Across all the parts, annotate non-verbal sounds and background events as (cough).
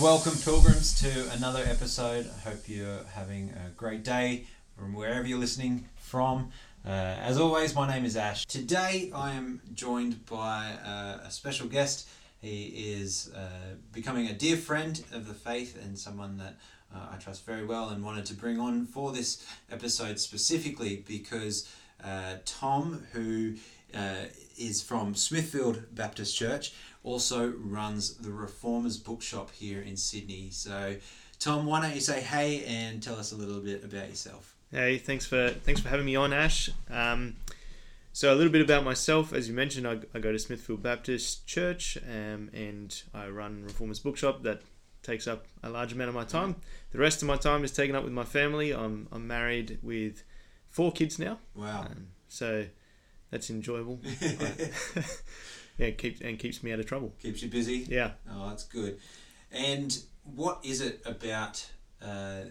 welcome, pilgrims, to another episode. I hope you're having a great day from wherever you're listening from. Uh, as always, my name is Ash. Today, I am joined by uh, a special guest. He is uh, becoming a dear friend of the faith and someone that uh, I trust very well and wanted to bring on for this episode specifically because uh, Tom, who uh, is from Smithfield Baptist Church, also runs the Reformers Bookshop here in Sydney. So, Tom, why don't you say hey and tell us a little bit about yourself? Hey, thanks for thanks for having me on, Ash. Um, so a little bit about myself, as you mentioned, I, I go to Smithfield Baptist Church, um, and I run Reformers Bookshop. That takes up a large amount of my time. The rest of my time is taken up with my family. I'm I'm married with four kids now. Wow. Um, so that's enjoyable. (laughs) (laughs) Yeah, keeps and keeps me out of trouble. Keeps you busy? Yeah. Oh, that's good. And what is it about uh,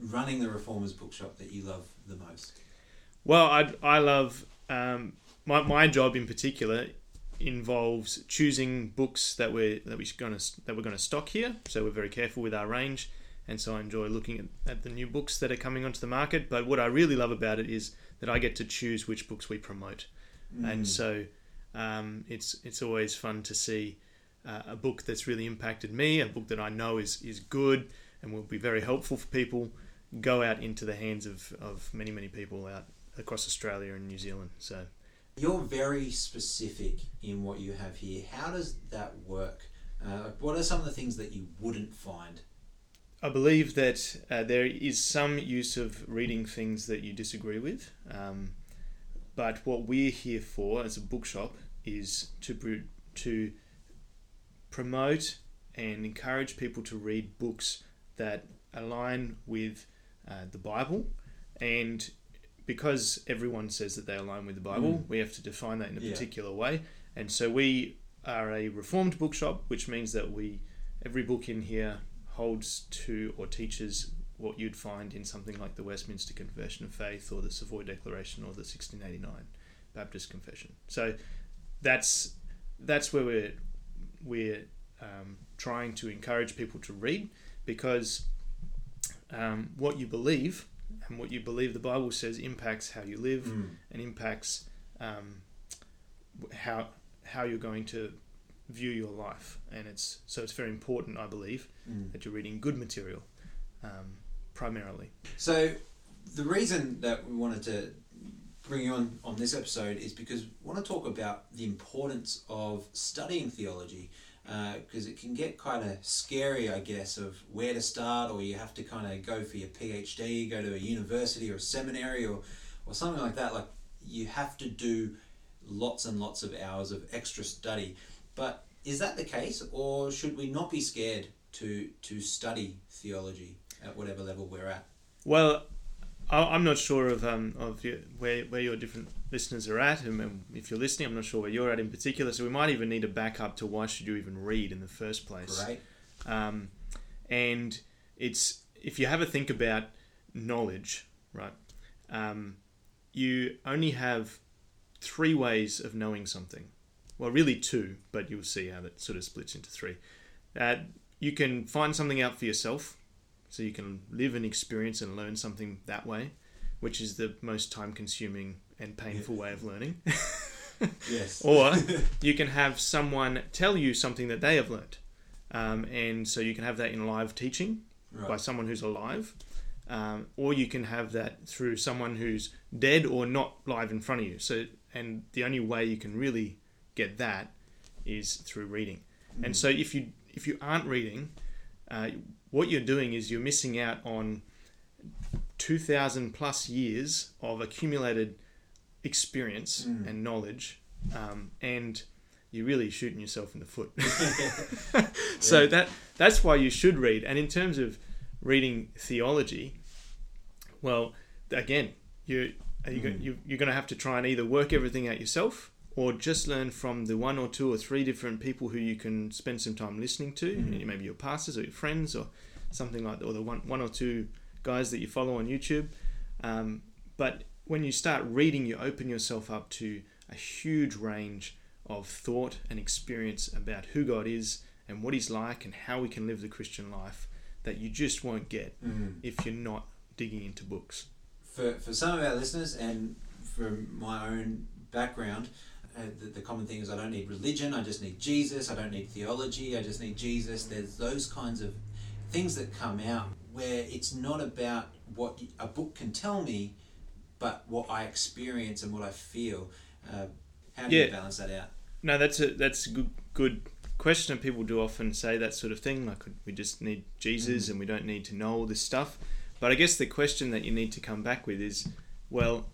running the Reformers Bookshop that you love the most? Well, I, I love um, my, my job in particular involves choosing books that we're that we're going to that we're going to stock here. So we're very careful with our range, and so I enjoy looking at, at the new books that are coming onto the market. But what I really love about it is that I get to choose which books we promote, and so um, it's it's always fun to see uh, a book that's really impacted me, a book that I know is is good and will be very helpful for people, go out into the hands of, of many many people out across Australia and New Zealand. So You're very specific in what you have here. How does that work? Uh, what are some of the things that you wouldn't find? I believe that uh, there is some use of reading things that you disagree with, um, but what we're here for as a bookshop is to to promote and encourage people to read books that align with uh, the Bible, and because everyone says that they align with the Bible, Mm. we have to define that in a Yeah. particular way, and so we are a reformed bookshop, which means that we every book in here holds to or teaches what you'd find in something like the Westminster Confession of Faith or the Savoy Declaration or the 1689 Baptist Confession. So that's that's where we're we're um, trying to encourage people to read because um, what you believe and what you believe the Bible says impacts how you live and impacts um, how how you're going to view your life. And it's so it's very important I believe Mm. that you're reading good material um, primarily. So, the reason that we wanted to bring you on on this episode is because we want to talk about the importance of studying theology. Uh, because it can get kind of scary, I guess, of where to start, or you have to kind of go for your PhD, go to a university or a seminary, or, or something like that. Like, you have to do lots and lots of hours of extra study. But is that the case, or should we not be scared to, to study theology at whatever level we're at? Well, I- I'm not sure of um, of your, where where your different listeners are at, and um, if you're listening, I'm not sure where you're at in particular. So we might even need a backup to why should you even read in the first place. Right? Um, and it's if you have a think about knowledge, right? Um, you only have three ways of knowing something. Well, really two, but you'll see how that sort of splits into three. Uh, you can find something out for yourself, so you can live and experience and learn something that way, which is the most time-consuming and painful way of learning. (laughs) Yes. (laughs) or (laughs) you can have someone tell you something that they have learnt. Um, and so you can have that in live teaching by someone who's alive, um, or you can have that through someone who's dead or not live in front of you. So, and the only way you can really get that is through reading. And so, if you if you aren't reading, uh, what you're doing is you're missing out on two thousand plus years of accumulated experience Mm. and knowledge, um, and you're really shooting yourself in the foot. (laughs) (laughs) so Yeah. that that's why you should read. And in terms of reading theology, well, again, you are you, Mm. you you're going to have to try and either work everything out yourself or just learn from the one or two or three different people who you can spend some time listening to, Mhm. maybe your pastors or your friends or something like that, or the one one or two guys that you follow on YouTube. Um, but when you start reading, you open yourself up to a huge range of thought and experience about who God is and what He's like and how we can live the Christian life that you just won't get Mm. if you're not digging into books. For, for some of our listeners and from my own background, uh, the, the common thing is I don't need religion, I just need Jesus, I don't need theology, I just need Jesus. There's those kinds of things that come out where it's not about what a book can tell me, but what I experience and what I feel. Uh, how do you balance that out? No, that's a that's a good good question, and people do often say that sort of thing. Like we just need Jesus, Mm. and we don't need to know all this stuff. But I guess the question that you need to come back with is, well,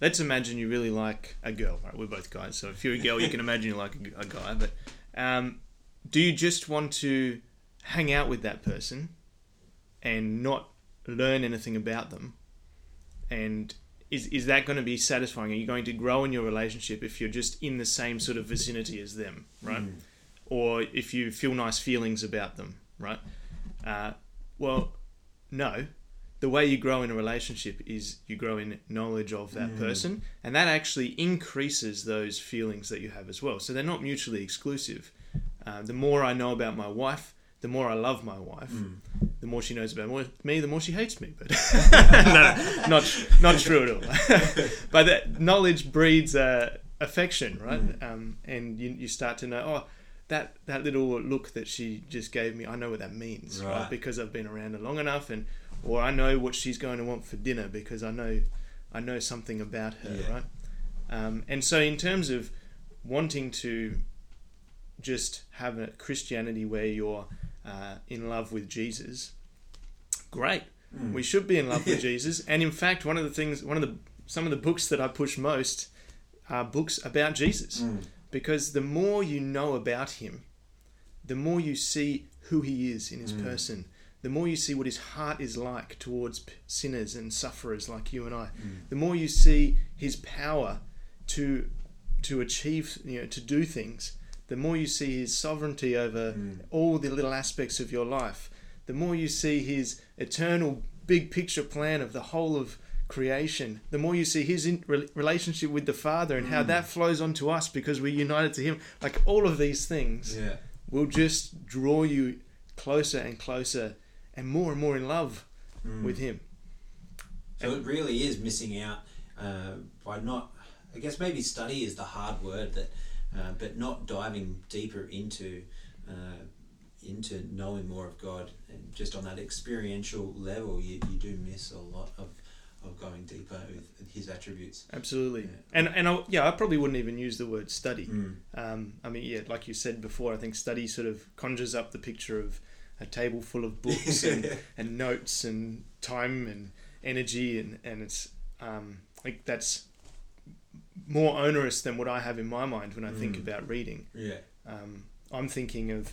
let's imagine you really like a girl. Right, we're both guys, so if you're a girl, you can imagine you like a, a guy. But um, do you just want to hang out with that person and not learn anything about them? And is is that going to be satisfying? Are you going to grow in your relationship if you're just in the same sort of vicinity as them, right? Mm. Or if you feel nice feelings about them, right? Uh, well, no. The way you grow in a relationship is you grow in knowledge of that Mm. person, and that actually increases those feelings that you have as well. So they're not mutually exclusive. Uh, the more I know about my wife, the more I love my wife. Mm. The more she knows about me, the more she hates me. But (laughs) no, not not true at all. (laughs) but that knowledge breeds uh, affection, right? Um, and you, you start to know, oh, that that little look that she just gave me, I know what that means, right? Right. Because I've been around her long enough, and or I know what she's going to want for dinner because I know I know something about her, Yeah. right? Um, and so, in terms of wanting to just have a Christianity where you're uh, in love with Jesus, great. Mm. We should be in love with (laughs) Jesus. And in fact, one of the things, one of the some of the books that I push most are books about Jesus, Mm. because the more you know about him, the more you see who he is in his Mm. person. The more you see what his heart is like towards sinners and sufferers like you and I. Mm. The more you see his power to to achieve, you know, to do things. The more you see his sovereignty over Mm. all the little aspects of your life, the more you see his eternal big picture plan of the whole of creation, the more you see his in, re- relationship with the Father and how Mm. that flows onto us because we're united to him. Like all of these things Yeah. will just draw you closer and closer and more and more in love Mm. with him. So it really is missing out uh, by not. I guess maybe study is the hard word that, uh, but not diving deeper into uh, into knowing more of God and just on that experiential level, you, you do miss a lot of, of going deeper with His attributes. Absolutely. Yeah. And and I, yeah, I probably wouldn't even use the word study. Mm. Um, I mean, yeah, like you said before, I think study sort of conjures up the picture of a table full of books and, (laughs) and notes and time and energy, and and it's um, like that's more onerous than what I have in my mind when I think Mm. about reading. yeah. Um, I'm thinking of,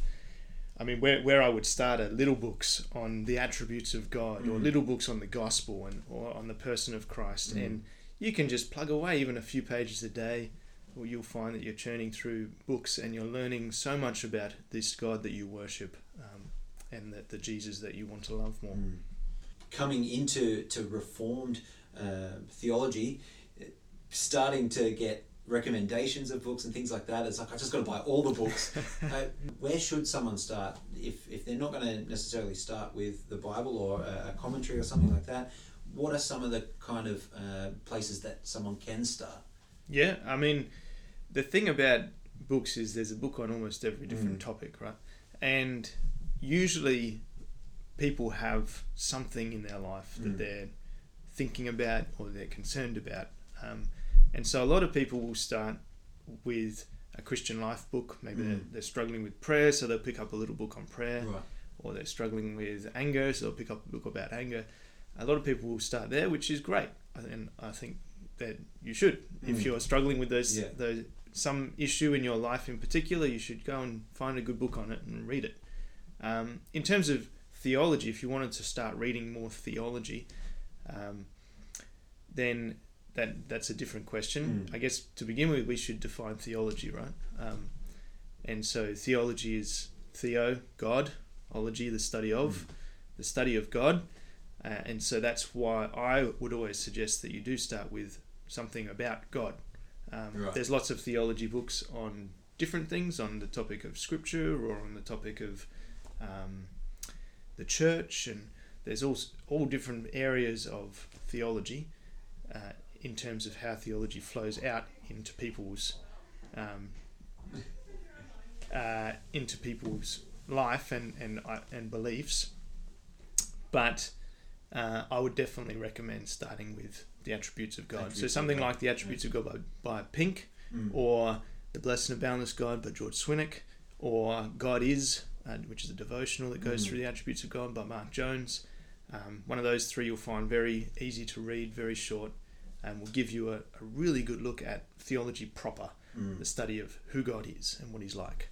I mean, where, where I would start are little books on the attributes of God or Mm. little books on the gospel and or on the person of Christ, Mm. and you can just plug away even a few pages a day, or you'll find that you're churning through books and you're learning so much about this God that you worship, um, and that the Jesus that you want to love more. Mm. Coming into to reformed uh, theology, uh, starting to get recommendations of books and things like that. It's like I just got to buy all the books. (laughs) uh, where should someone start if if they're not going to necessarily start with the Bible or a, a commentary or something like that? What are some of the kind of uh, places that someone can start? Yeah, I mean, the thing about books is there's a book on almost every different Mm. topic, right? And usually people have something in their life that Mm. they're thinking about or they're concerned about. Um, and so a lot of people will start with a Christian life book. Maybe they're, Mm. they're struggling with prayer, so they'll pick up a little book on prayer Right. or they're struggling with anger, so they'll pick up a book about anger. A lot of people will start there, which is great, and I think that you should. If Mm. you're struggling with those, Yeah. those some issue in your life in particular, you should go and find a good book on it and read it. Um, in terms of theology, if you wanted to start reading more theology, um, then that that's a different question. Mm. I guess to begin with, we should define theology, right? Um, and so theology is theo, God, ology, the study of, the study of God. Uh, and so that's why I would always suggest that you do start with something about God. Um, Right. There's lots of theology books on different things on the topic of scripture or on the topic of um, the church, and there's all all different areas of theology uh, in terms of how theology flows out into people's um, uh, into people's life and and uh, and beliefs. But uh, I would definitely recommend starting with the attributes of God. Attributes so something God, like the attributes of God by, by Pink, Mm. or the Blessed and Boundless God by George Swinnock, or God Is, uh, which is a devotional that goes Mm. through the attributes of God by Mark Jones. Um, one of those three you'll find very easy to read, very short, and will give you a, a really good look at theology proper, Mm. the study of who God is and what He's like.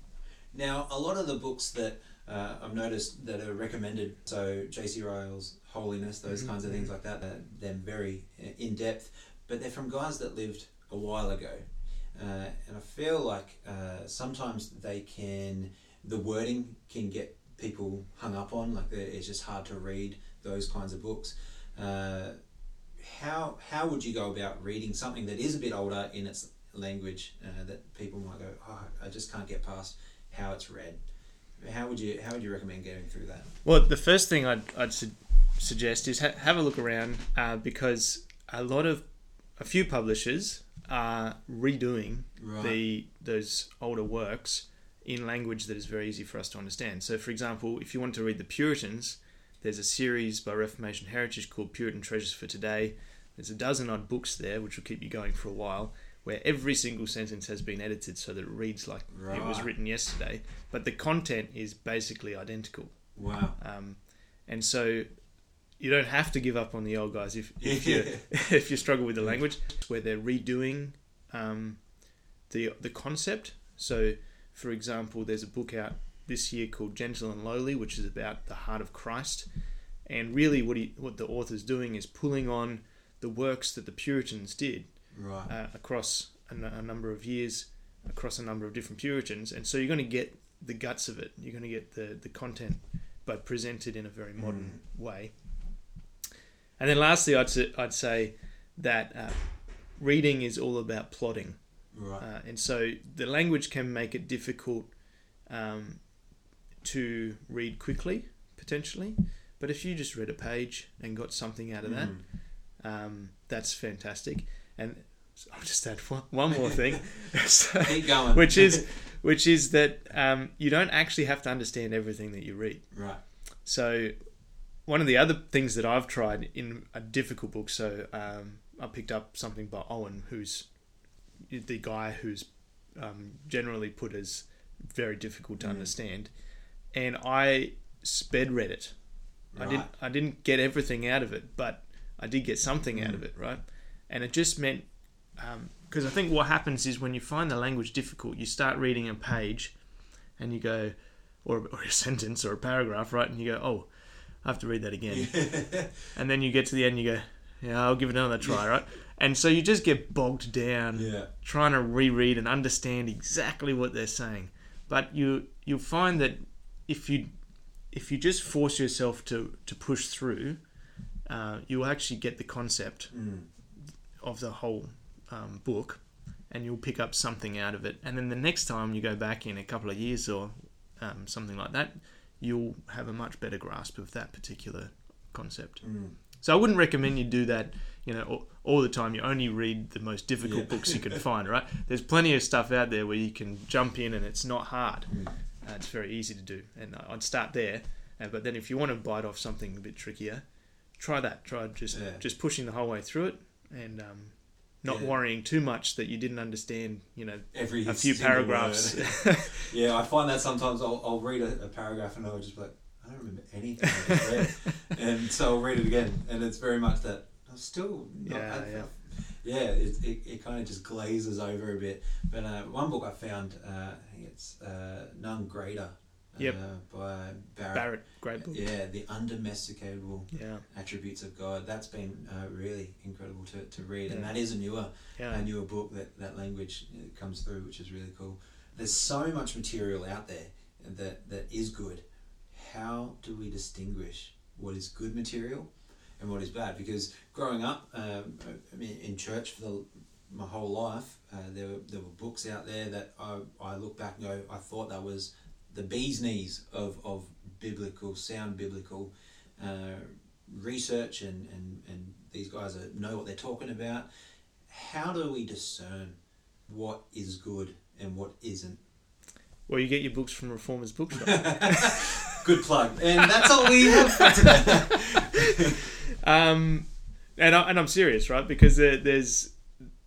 Now, a lot of the books that uh, I've noticed that are recommended, so J.C. Ryle's Holiness, those Mhm, kinds of things like that, they're, they're very uh, in depth, but they're from guys that lived a while ago. Uh, and I feel like uh, sometimes they can, the wording can get people hung up on, like it's just hard to read those kinds of books. Uh, how, how would you go about reading something that is a bit older in its language uh, that people might go, oh, I just can't get past how it's read? How would you how would you recommend getting through that? Well, the first thing I'd, I'd su- suggest is ha- have a look around uh, because a lot of, a few publishers are redoing Right. the those older works in language that is very easy for us to understand. So, for example, if you want to read the Puritans, there's a series by Reformation Heritage called Puritan Treasures for Today. There's a dozen odd books there, which will keep you going for a while, where every single sentence has been edited so that it reads like it was written yesterday, but the content is basically identical. wow. Um, and so you don't have to give up on the old guys if, (laughs) if you (laughs) if you struggle with the language, where they're redoing um, the the concept. So, for example, there's a book out this year called Gentle and Lowly, which is about the heart of Christ. And really, what he what the author's doing is pulling on the works that the Puritans did Right. uh, across a, n- a number of years, across a number of different Puritans, and so you're going to get the guts of it. You're going to get the the content, but presented in a very modern way. And then lastly, I'd say, I'd say that uh, reading is all about plotting, right. uh, and so the language can make it difficult um, to read quickly, potentially. But if you just read a page and got something out of that, Mm. um, that's fantastic. And I'll just add one, one more thing, (laughs) So- Keep going. which is which is that um, you don't actually have to understand everything that you read. right. So one of the other things that I've tried in a difficult book, so um, I picked up something by Owen, who's the guy who's um, generally put as very difficult to Mm. understand, and I sped read it. I didn't I didn't get everything out of it, but I did get something out Mm. of it, right? And it just meant because I think what happens is when you find the language difficult, you start reading a page, and you go, or, or a (laughs) sentence or a paragraph, right? And you go, oh, I have to read that again. (laughs) and then you get to the end, you go, yeah, I'll give it another try, (laughs) right? And so you just get bogged down yeah. trying to reread and understand exactly what they're saying. But you you'll find that if you if you just force yourself to to push through, uh, you'll actually get the concept Mm. of the whole um, book, and you'll pick up something out of it. And then the next time you go back in a couple of years or um, something like that, you'll have a much better grasp of that particular concept. Mm. So I wouldn't recommend you do that, you know, all, all the time. You only read the most difficult Yeah. books you can (laughs) find, right? There's plenty of stuff out there where you can jump in and it's not hard. Mm. Uh, it's very easy to do, and I'd start there. Uh, but then if you want to bite off something a bit trickier, try that. Try just Yeah. just pushing the whole way through it and um, not Yeah. worrying too much that you didn't understand. You know, Every a few paragraphs. (laughs) (laughs) yeah, I find that sometimes I'll, I'll read a, a paragraph and I'll just be like, I don't remember anything I just read. and so I'll read it again, and it's very much that still not, Yeah, I- yeah. yeah. It, it, it kind of just glazes over a bit. But uh, one book I found, uh, I think it's uh, None Greater. Yep. Uh, by Barrett. Barrett, great book. Yeah, the undomesticatable Yeah, attributes of God. That's been uh, really incredible to, to read, and that is a newer yeah, a newer book that that language uh, comes through, which is really cool. There's so much material out there that that is good. How do we distinguish what is good material and what is bad? Because growing up, um, I mean, in church for the my whole life. Uh, there were there were books out there that I, I look back and go, I thought that was the bee's knees of, of biblical sound biblical uh, research and, and, and these guys are, know what they're talking about. How do we discern what is good and what isn't? Well, you get your books from Reformers Bookshop. (laughs) Good plug. And that's all we have for today. (laughs) um, and I, and I'm serious, right? Because there, there's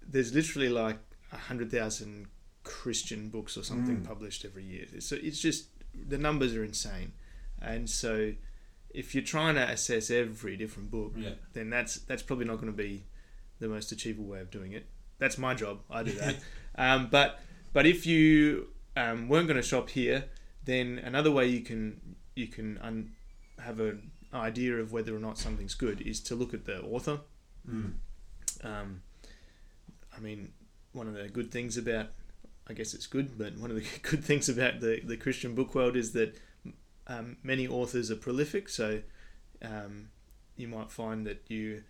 there's literally like a hundred thousand Christian books or something Mm. published every year. So it's just the numbers are insane, and so if you're trying to assess every different book, yeah. then that's that's probably not going to be the most achievable way of doing it. That's my job. I do that. (laughs) um, but but if you um, weren't going to shop here, then another way you can you can un- have an idea of whether or not something's good is to look at the author. Mm. Um, I mean, one of the good things about I guess it's good, but one of the (laughs) good things about the, the Christian book world is that um, many authors are prolific. So um, you might find that you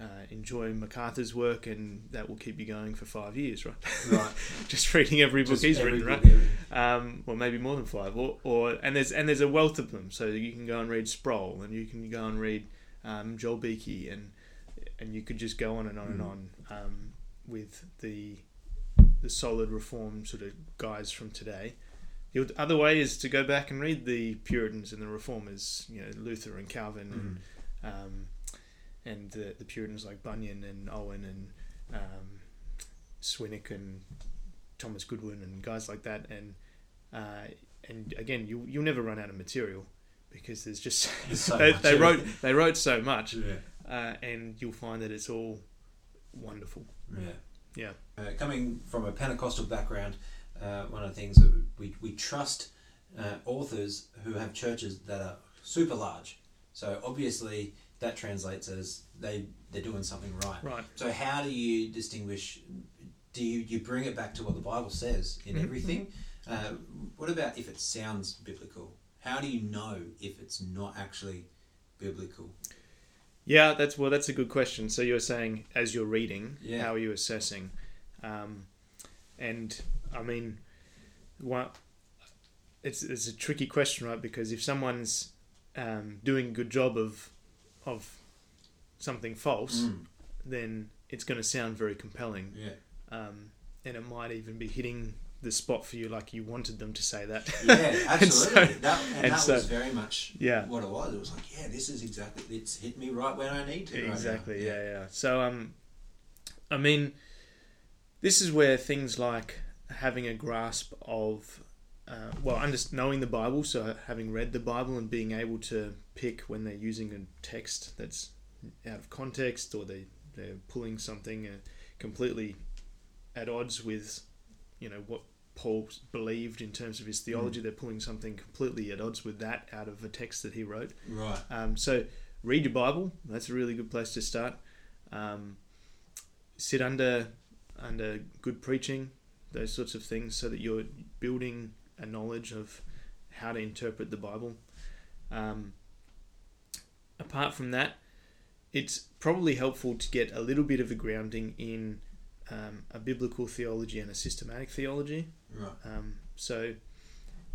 uh, enjoy MacArthur's work, and that will keep you going for five years, right? Right. (laughs) Just reading every book Just he's every written, book, right? um, or maybe more than five, or, or and there's and there's a wealth of them. So you can go and read Sproul, and you can go and read um, Joel Beeke, and and you could just go on and on and Mm. on um, with the the solid reform sort of guys from today. The other way is to go back and read the Puritans and the Reformers, you know Luther and Calvin Mm. and um, and the, the Puritans like Bunyan and Owen and um, Swinnock and Thomas Goodwin and guys like that, and uh, and again, you you'll never run out of material because there's just (laughs) There's so (laughs) they, much, they wrote they wrote so much, Yeah. uh, and you'll find that it's all wonderful. Yeah. Yeah. Uh, coming from a Pentecostal background, uh, one of the things that we, we trust uh, authors who have churches that are super large. So obviously that translates as they they're doing something right. Right. So how do you distinguish? Do you, you bring it back to what the Bible says in Mhm. everything? Uh, what about if it sounds biblical? How do you know if it's not actually biblical? Yeah, that's well. That's a good question. So you're saying as you're reading, Yeah. how are you assessing? Um, and I mean, what it's it's a tricky question, right? Because if someone's um, doing a good job of of something false, Mm, then it's going to sound very compelling, yeah. um, and it might even be hitting the spot for you, like you wanted them to say that. Yeah, (laughs) And so- absolutely. that and, and that so- was very much yeah. what it was. It was like, yeah, this is exactly. It's hit me right when I need to. right. Exactly. yeah, yeah. So, um, I mean, this is where things like having a grasp of, uh, well, under, knowing the Bible, so having read the Bible and being able to pick when they're using a text that's out of context or they they're pulling something uh, completely at odds with, you know, what Paul believed in terms of his theology. They're pulling something completely at odds with that out of a text that he wrote. Right. Um, so read your Bible. That's a really good place to start. Um, sit under under good preaching, those sorts of things, so that you're building a knowledge of how to interpret the Bible. Um, apart from that, it's probably helpful to get a little bit of a grounding in um, a biblical theology and a systematic theology. Right. Um, so,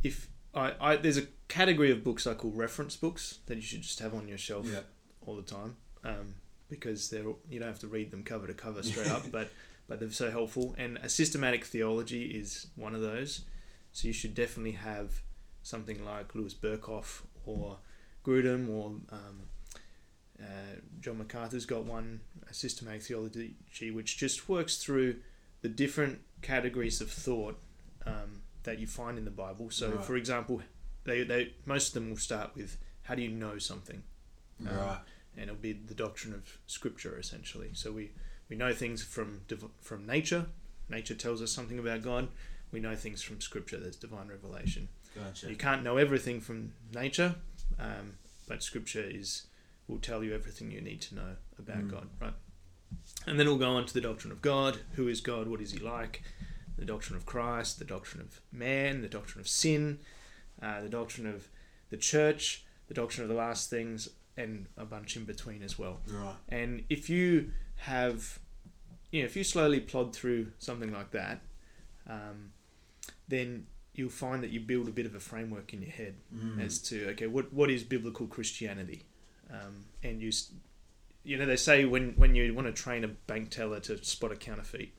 if I, I there's a category of books I call reference books that you should just have on your shelf Yeah. all the time, um, because they're you don't have to read them cover to cover straight up, (laughs) but but they're so helpful. And a systematic theology is one of those. So you should definitely have something like Louis Berkhof or Grudem or um, uh, John MacArthur's got one, a systematic theology, which just works through the different categories of thought um, that you find in the Bible. So, Right. for example, they, they most of them will start with how do you know something, Um, Right. and it'll be the doctrine of Scripture essentially. So we we know things from from nature. Nature tells us something about God. We know things from Scripture. There's divine revelation. Gotcha. You can't know everything from nature, um, but Scripture is will tell you everything you need to know about Mm. God, right? And then we'll go on to the doctrine of God. Who is God? What is He like? The doctrine of Christ, the doctrine of man, the doctrine of sin, uh, the doctrine of the church, the doctrine of the last things, and a bunch in between as well. Right. And if you have you know, if you slowly plod through something like that, um, then you'll find that you build a bit of a framework in your head Mm. as to okay, what what is biblical Christianity, um, and you, you know, they say when when you want to train a bank teller to spot a counterfeit,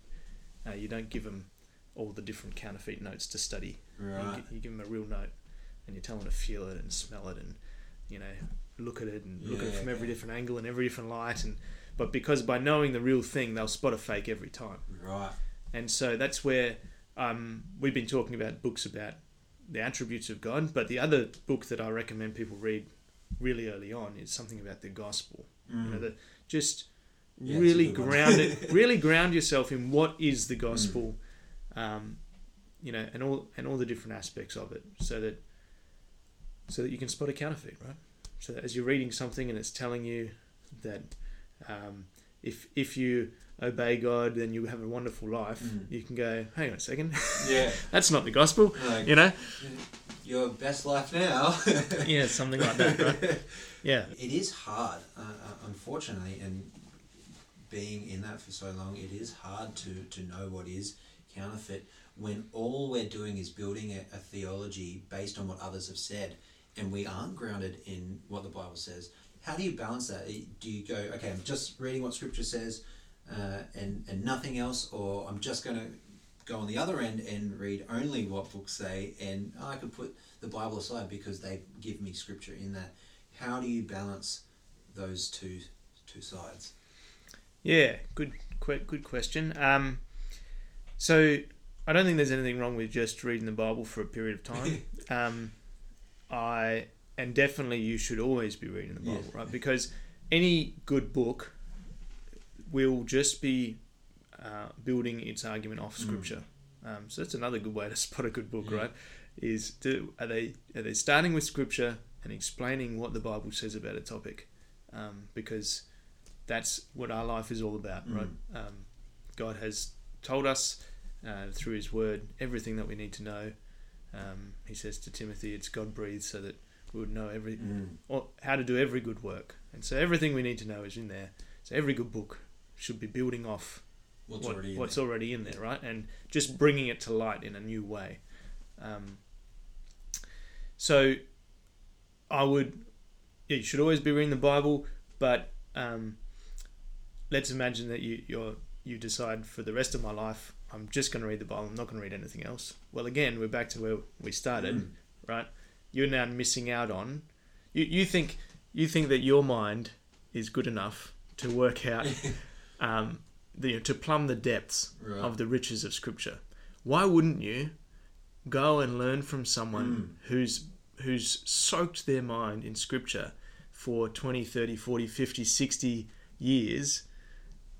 uh, you don't give them all the different counterfeit notes to study. You, right. gi- you give them a real note, and you tell them to feel it and smell it, and you know, look at it and look at it from every okay. different angle and every different light, and but because by knowing the real thing, they'll spot a fake every time. Right. And so that's where um, we've been talking about books about the attributes of God. But the other book that I recommend people read really early on is something about the gospel. You know, Mm. the, just Yeah, really ground it, (laughs) really ground yourself in what is the gospel, um, you know, and all and all the different aspects of it, so that so that you can spot a counterfeit, right? So that as you're reading something and it's telling you that um, if if you obey God, then you have a wonderful life. Mm. You can go, hang on a second, Yeah. (laughs) that's not the gospel, Like, you know? your best life now. (laughs) Yeah, something like that, right? (laughs) Yeah, It is hard, uh, uh, unfortunately, and being in that for so long, it is hard to, to know what is counterfeit when all we're doing is building a, a theology based on what others have said, and we aren't grounded in what the Bible says. How do you balance that? Do you go, okay, I'm just reading what Scripture says, uh, and and nothing else, or I'm just going to go on the other end and read only what books say, and I could put the Bible aside because they give me Scripture in that. How do you balance those two two sides? Yeah, good, good question. Um, so I don't think there's anything wrong with just reading the Bible for a period of time. (laughs) um, I and definitely you should always be reading the Bible, Yeah. right? Because any good book will just be uh, building its argument off Mm. Scripture. Um, so that's another good way to (laughs) spot a good book, Yeah. right? Is do are they are they starting with Scripture and explaining what the Bible says about a topic? Um, because that's what our life is all about, Mm. right? Um, God has told us uh, through His Word everything that we need to know. Um, he says to Timothy, "It's God breathed, so that we would know every or how to do every good work." And so everything we need to know is in there. So every good book should be building off What's what- already in what's there? already in there, right? And just bringing it to light in a new way. Um, so I would, yeah, you should always be reading the Bible, but um, let's imagine that you you're, you decide for the rest of my life, I'm just going to read the Bible. I'm not going to read anything else. Well, again, we're back to where we started, Mm. right? You're now missing out on. You you think you think that your mind is good enough to work out (laughs) um, the, to plumb the depths Right. of the riches of Scripture. Why wouldn't you go and learn from Mm. someone who's who's soaked their mind in Scripture for 20, 30, 40, 50, 60 years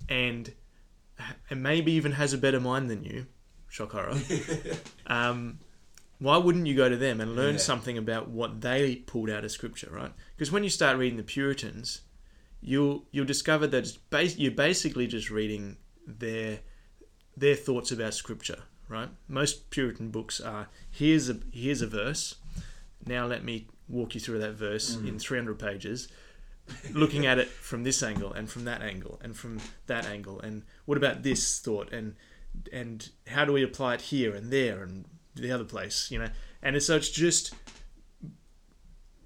and and maybe even has a better mind than you, shock horror. (laughs) um, why wouldn't you go to them and learn Yeah. something about what they pulled out of Scripture, right? Because when you start reading the Puritans, you'll you'll discover that it's bas- you're basically just reading their their thoughts about Scripture, right? Most Puritan books are here's a here's a verse. Now let me walk you through that verse Mm. in 300 pages, looking at it from this angle and from that angle and from that angle and what about this thought and and how do we apply it here and there and the other place, you know? And so it's just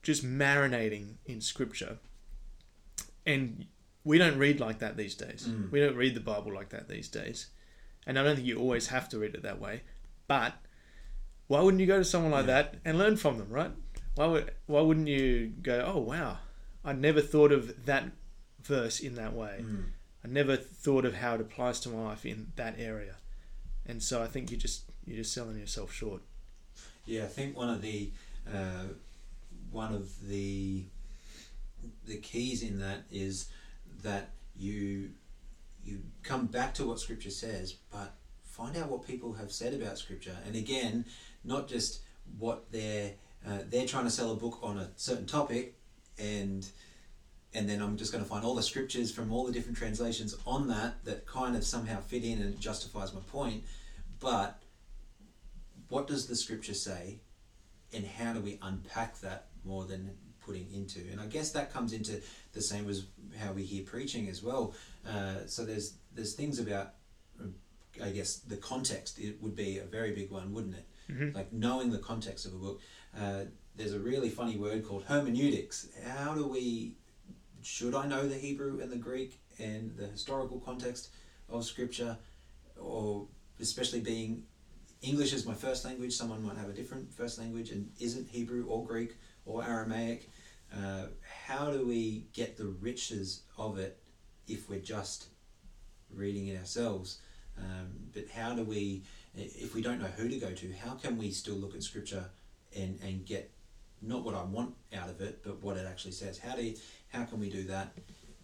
just marinating in Scripture and we don't read like that these days. Mm. We don't read the Bible like that these days. And I don't think you always have to read it that way. But why wouldn't you go to someone like Yeah. that and learn from them, right? Why would why wouldn't you go, "Oh, wow. I never thought of that verse in that way. Mm. I never thought of how it applies to my life in that area." And so I think you just you're just selling yourself short. Yeah, I think one of the uh, one of the the keys in that is that you you come back to what Scripture says, but find out what people have said about Scripture, and again, not just what they're uh, they're trying to sell a book on a certain topic, and and then I'm just going to find all the scriptures from all the different translations on that that kind of somehow fit in and justifies my point, but what does the scripture say and how do we unpack that more than putting into and i guess that comes into the same as how we hear preaching as well uh, so there's there's things about I guess the context it would be a very big one, wouldn't it? Mhm. Like knowing the context of a book. Uh, there's a really funny word called hermeneutics. How do we? Should I know the Hebrew and the Greek and the historical context of Scripture, or especially being English is my first language. Someone might have a different first language and isn't Hebrew or Greek or Aramaic. Uh, how do we get the riches of it if we're just reading it ourselves? Um, but how do we, if we don't know who to go to, how can we still look at Scripture and, and get not what I want out of it, but what it actually says? How do you, how can we do that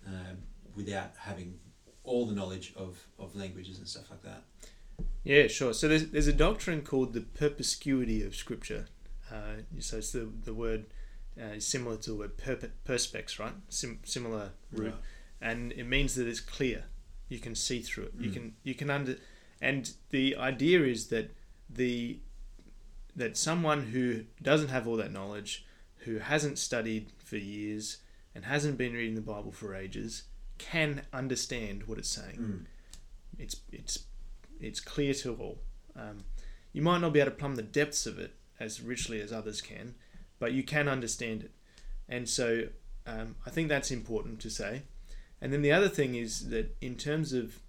um, without having all the knowledge of, of languages and stuff like that? Yeah, sure. So there's there's a doctrine called the perspicuity of Scripture. Uh, so it's the the word uh, is similar to the word perp- perspex, right? Sim- similar root, Right. and it means that it's clear. You can see through it. You Mm. can you can under, and the idea is that the that someone who doesn't have all that knowledge, who hasn't studied for years and hasn't been reading the Bible for ages, can understand what it's saying Mm. it's it's it's clear to all. Um, you might not be able to plumb the depths of it as richly as others can, but you can understand it. And so um, I think that's important to say. And then the other thing is that in terms of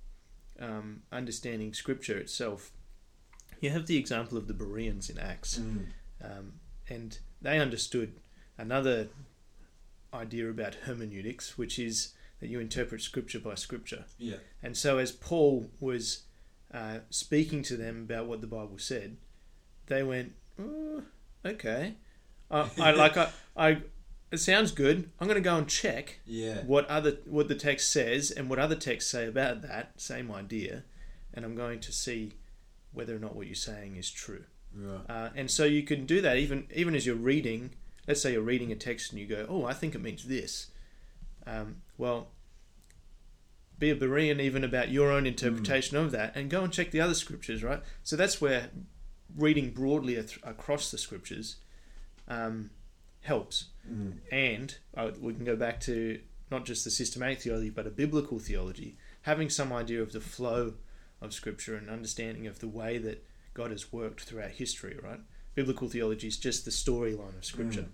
um, understanding Scripture itself, you have the example of the Bereans in Acts, Mm. um, and they understood another idea about hermeneutics, which is that you interpret Scripture by Scripture. Yeah. And so, as Paul was uh, speaking to them about what the Bible said, they went, "Oh, "Okay, I, I like I, I. It sounds good. I'm going to go and check Yeah. what other what the text says and what other texts say about that same idea, and I'm going to see whether or not what you're saying is true." Right. Uh, and so you can do that even even as you're reading. Let's say you're reading a text and you go, "Oh, I think it means this." Um, well, be a Berean even about your own interpretation of that, and go and check the other scriptures. Right. So that's where reading broadly across the scriptures um, helps. Mm. And uh, we can go back to not just the systematic theology, but a biblical theology, having some idea of the flow of Scripture and understanding of the way that God has worked throughout history, right? Biblical theology is just the storyline of Scripture.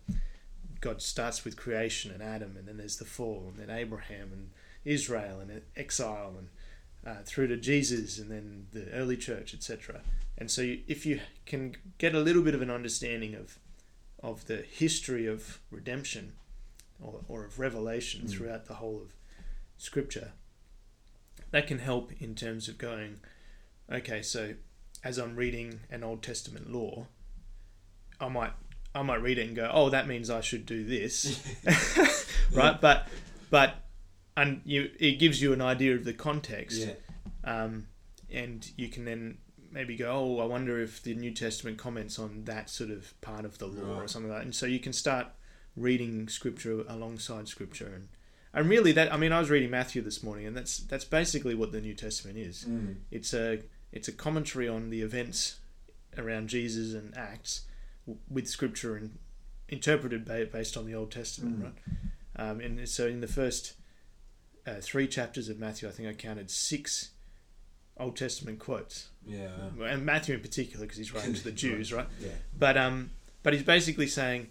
God starts with creation and Adam, and then there's the fall, and then Abraham and Israel and exile, and uh, through to Jesus, and then the early church, etc. And so, you, if you can get a little bit of an understanding of of the history of redemption or, or of revelation Mm. throughout the whole of Scripture, that can help in terms of going, okay, so as I'm reading an Old Testament law, I might I might read it and go, oh, that means I should do this, (laughs) (laughs) right? But but and you it gives you an idea of the context, Yeah. um, and you can then maybe go, oh, I wonder if the New Testament comments on that sort of part of the law or something like that. And so you can start reading Scripture alongside Scripture, and and really that I mean I was reading Matthew this morning, and that's that's basically what the New Testament is. Mm. It's a it's a commentary on the events around Jesus and Acts with Scripture and interpreted ba- based on the Old Testament, Mm. right? Um, and so in the first uh, three chapters of Matthew, I think I counted six Old Testament quotes, Yeah. and Matthew in particular because he's writing to the (laughs) Jews, right? Yeah. But um, but he's basically saying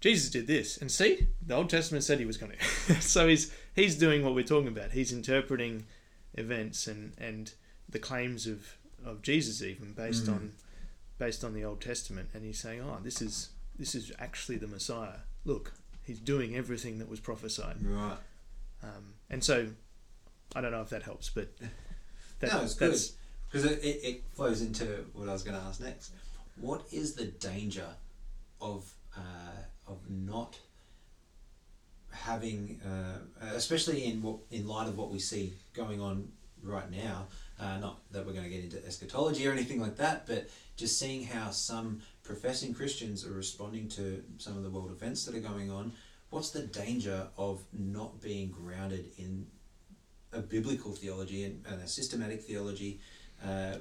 Jesus did this, and see, the Old Testament said he was going (laughs) to. so he's he's doing what we're talking about. He's interpreting events and and the claims of of Jesus even based Mm. on based on the Old Testament, and he's saying, oh, this is this is actually the Messiah. Look, he's doing everything that was prophesied. Right. Um, and so, I don't know if that helps, but (laughs) that, no, it's good because it, it, it flows into what I was going to ask next. What is the danger of uh, of not having, uh, especially in what in light of what we see going on right now? Uh, not that we're going to get into eschatology or anything like that, but just seeing how some professing Christians are responding to some of the world events that are going on. What's the danger of not being grounded in a biblical theology and, and a systematic theology uh,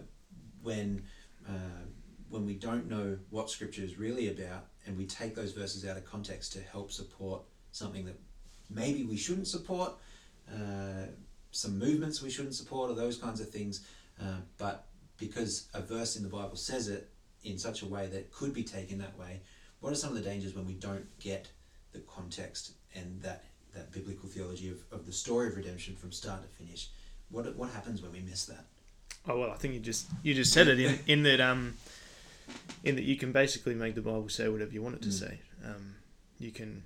when uh, when we don't know what Scripture is really about and we take those verses out of context to help support something that maybe we shouldn't support, uh, some movements we shouldn't support, or those kinds of things. Uh, but because a verse in the Bible says it in such a way that could be taken that way, what are some of the dangers when we don't get the context and that, that biblical theology of, of the story of redemption from start to finish? What, what happens when we miss that? Oh well, I think you just you just said it in, (laughs) in that um in that you can basically make the Bible say whatever you want it to Mm. say. Um, you can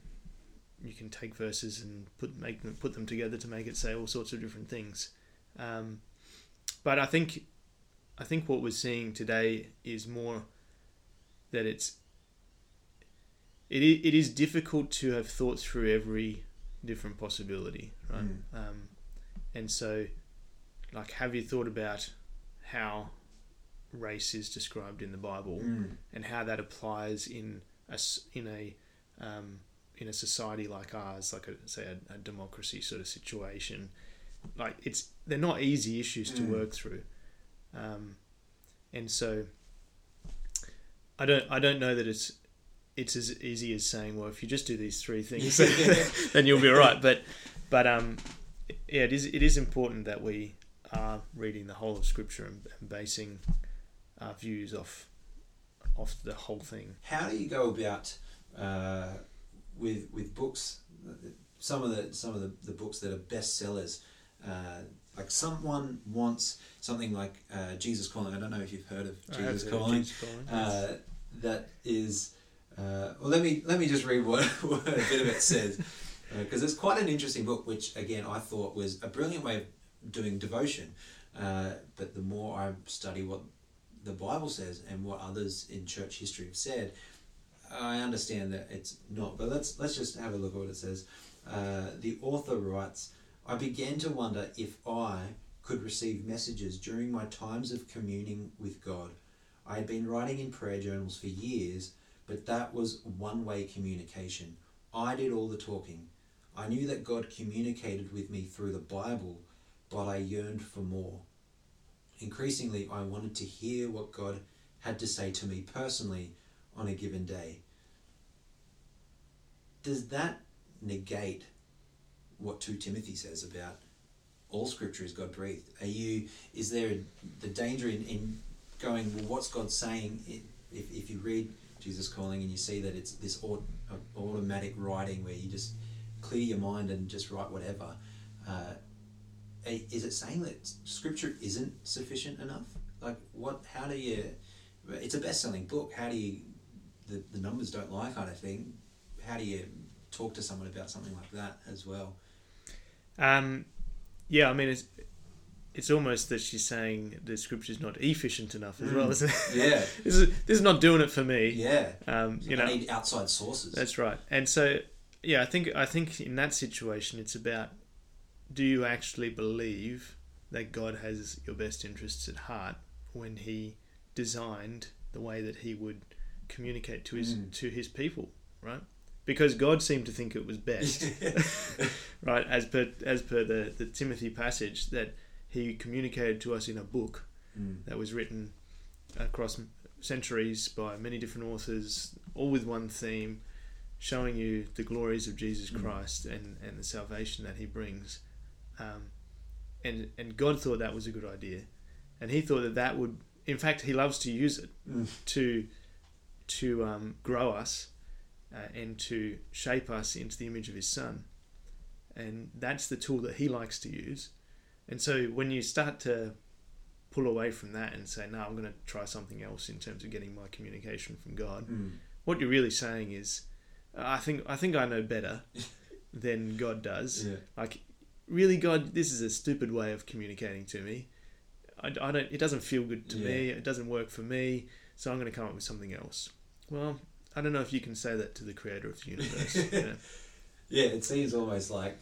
you can take verses and put make them put them together to make it say all sorts of different things. Um, but I think I think what we're seeing today is more that it's it, it is difficult to have thought through every different possibility, right? Mm. Um, and so, like, have you thought about how race is described in the Bible Mm. and how that applies in a in a um, in a society like ours, like a say a, a democracy sort of situation? Like, it's they're not easy issues to Mm. work through, um, and so I don't I don't know that it's it's as easy as saying, well, if you just do these three things, (laughs) then you'll be all right. But but um, yeah, it is it is important that we are reading the whole of Scripture and, and basing our views off off the whole thing. How do you go about uh, with with books? Some of the some of the, the books that are bestsellers. Uh, like someone wants something like uh, Jesus Calling. I don't know if you've heard of Jesus Calling. Jesus Calling. Uh, that is. Uh, well, let me let me just read what, (laughs) what a bit of it says, because it's quite an interesting book. Which again, I thought was a brilliant way of doing devotion. Uh, but the more I study what the Bible says and what others in church history have said, I understand that it's not. But let's let's just have a look at what it says. Uh, the author writes, "I began to wonder if I could receive messages during my times of communing with God. I had been writing in prayer journals for years, but that was one-way communication. I did all the talking. I knew that God communicated with me through the Bible, but I yearned for more." Increasingly, I wanted to hear what God had to say to me personally on a given day. Does that negate what 2 Timothy says about all scripture is God breathed? Are you is there the danger in, in going, well, what's God saying? If, if you read Jesus calling and you see that it's this aut- automatic writing where you just clear your mind and just write whatever, uh, is it saying that scripture isn't sufficient enough? Like, what? How do you? It's a best-selling book. How do you? The, the numbers don't lie, kind of thing. How do you talk to someone about something like that as well? Um, yeah, I mean it's it's almost that she's saying the scripture's not efficient enough as well, Mm. isn't it? (laughs) (laughs) Yeah, this is this is not doing it for me. yeah. Um, you I know, need outside sources. That's right. And so, yeah, I think I think in that situation, it's about do you actually believe that God has your best interests at heart when He designed the way that He would communicate to His Mm. to His people, right? Because God seemed to think it was best, (laughs) right? As per as per the the Timothy passage that He communicated to us in a book Mm. that was written across centuries by many different authors, all with one theme, showing you the glories of Jesus Mm. Christ and, and the salvation that He brings. Um, and and God thought that was a good idea, and He thought that that would, in fact, He loves to use it Mm. to to um, grow us uh, and to shape us into the image of His Son, and that's the tool that He likes to use. And so when you start to pull away from that and say, "No, I'm going to try something else in terms of getting my communication from God," Mm. what you're really saying is, "I think I think I know better (laughs) than God does." Yeah. Like, really, God, this is a stupid way of communicating to me. I, I don't. It doesn't feel good to me. It doesn't work for me. So I'm going to come up with something else. Well, I don't know if you can say that to the Creator of the universe. (laughs) you know? Yeah, it seems almost like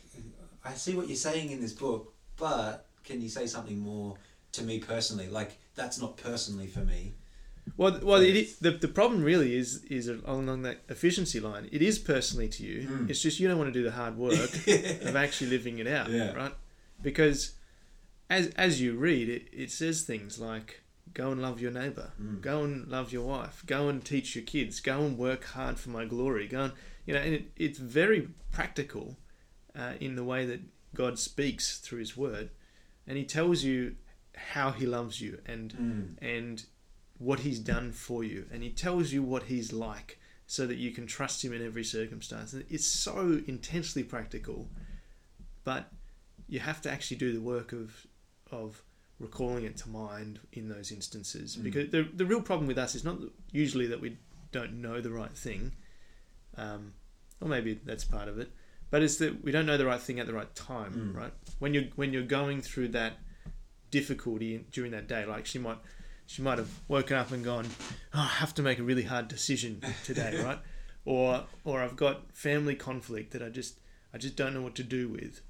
I see what you're saying in this book, but can you say something more to me personally? Like that's not personally for me. Well, well, it is, the the problem really is is along that efficiency line. It is personally to you. Mm. It's just you don't want to do the hard work (laughs) of actually living it out, Yeah. right? Because as as you read it, it says things like go and love your neighbor, Mm. go and love your wife, go and teach your kids, go and work hard for my glory, go and you know, and it, it's very practical uh, in the way that God speaks through His Word, and He tells you how he loves you and Mm. and what he's done for you. And he tells you what he's like so that you can trust him in every circumstance. And it's so intensely practical but you have to actually do the work of of recalling it to mind in those instances. Mm. because the the real problem with us is not usually that we don't know the right thing. Um, or maybe that's part of it but it's that we don't know the right thing at the right time Mm. right when you're when you're going through that difficulty during that day like she might she might have woken up and gone oh, I have to make a really hard decision today (laughs) right or or I've got family conflict that I just I just don't know what to do with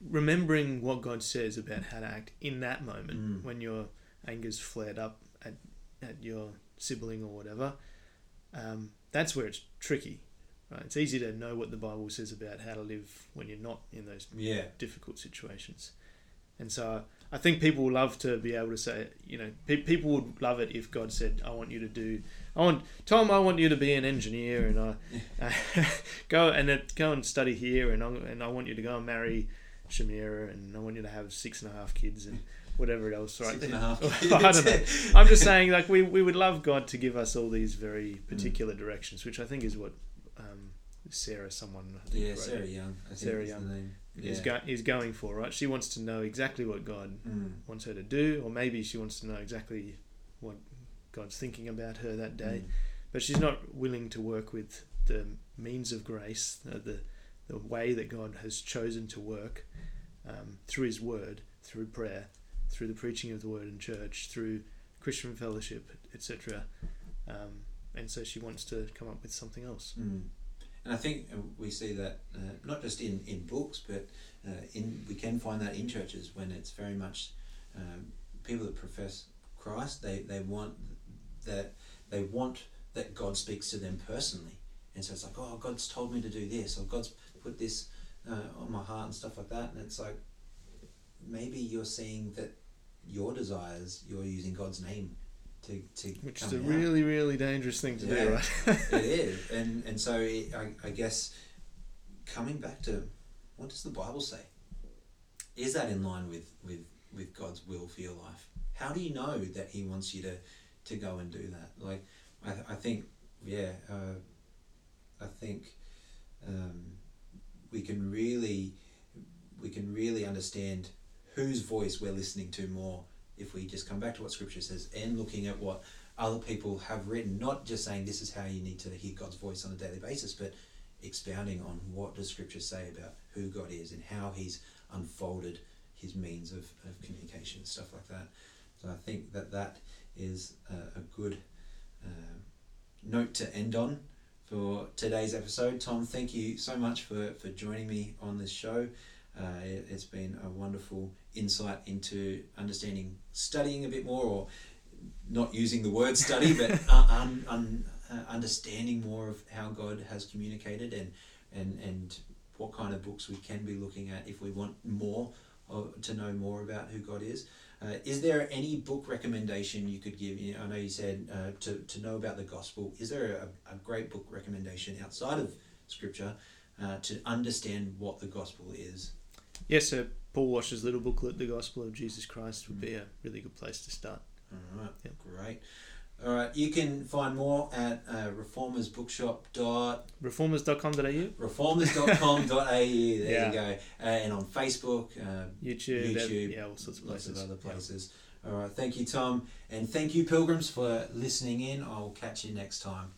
remembering what God says about how to act in that moment Mm. when your anger's flared up at, at your sibling or whatever um, that's where it's tricky right it's easy to know what the Bible says about how to live when you're not in those Yeah. difficult situations. And so I think people would love to be able to say, you know, pe- people would love it if God said, "I want you to do, I want Tom, I want you to be an engineer, and I uh, (laughs) go and it, go and study here, and I, and I want you to go and marry Shamira, and I want you to have six and a half kids and whatever else." Right? Six and a half (laughs) I don't know. I'm just saying, like we we would love God to give us all these very particular directions, which I think is what um, Sarah, someone I think Yeah, wrote it Sarah Young. I Sarah is Young name. is, go, is going for, right? She wants to know exactly what God Mm. wants her to do, or maybe she wants to know exactly what God's thinking about her that day, Mm. but she's not willing to work with the means of grace, uh, the the way that God has chosen to work um, through His Word, through prayer, through the preaching of the Word in church, through Christian fellowship, etc. Um, and so she wants to come up with something else. Mm. And I think uh, we see that uh, not just in, in books, but uh, in we can find that in churches when it's very much um, people that profess Christ. They, they want that they want that God speaks to them personally, and so it's like, oh, God's told me to do this, or God's put this uh, on my heart and stuff like that. And it's like maybe you're seeing that your desires you're using God's name to to Which is a out. really, really dangerous thing to Yeah. do, right? it (laughs) is, and and so it, I, I guess coming back to what does the Bible say? Is that in line with with with God's will for your life? How do you know that He wants you to to go and do that? Like, I I think yeah, uh, I think um, we can really we can really understand whose voice we're listening to more if we just come back to what Scripture says and looking at what other people have written, not just saying this is how you need to hear God's voice on a daily basis, but expounding on what does Scripture say about who God is and how He's unfolded His means of, of communication and stuff like that. So I think that that is a, a good uh, note to end on for today's episode. Tom, thank you so much for, for joining me on this show. Uh, it, it's been a wonderful insight into understanding, studying a bit more, or not using the word study, but (laughs) uh, un, un, uh, understanding more of how God has communicated and, and, and what kind of books we can be looking at if we want more of, to know more about who God is. Uh, is there any book recommendation you could give? You know, I know you said uh, to, to know about the gospel. Is there a, a great book recommendation outside of scripture uh, to understand what the gospel is? Yes, so Paul Washer's little booklet, The Gospel of Jesus Christ, would be a really good place to start. All right, Yep. great. All right, you can find more at uh, reformersbookshop.com Reformers.com.au, reformers.com.au. (laughs) There Yeah. you go. Uh, and on Facebook, uh, YouTube, YouTube, yeah, all sorts of lots places. of other places. All right, thank you, Tom. And thank you, pilgrims, for listening in. I'll catch you next time.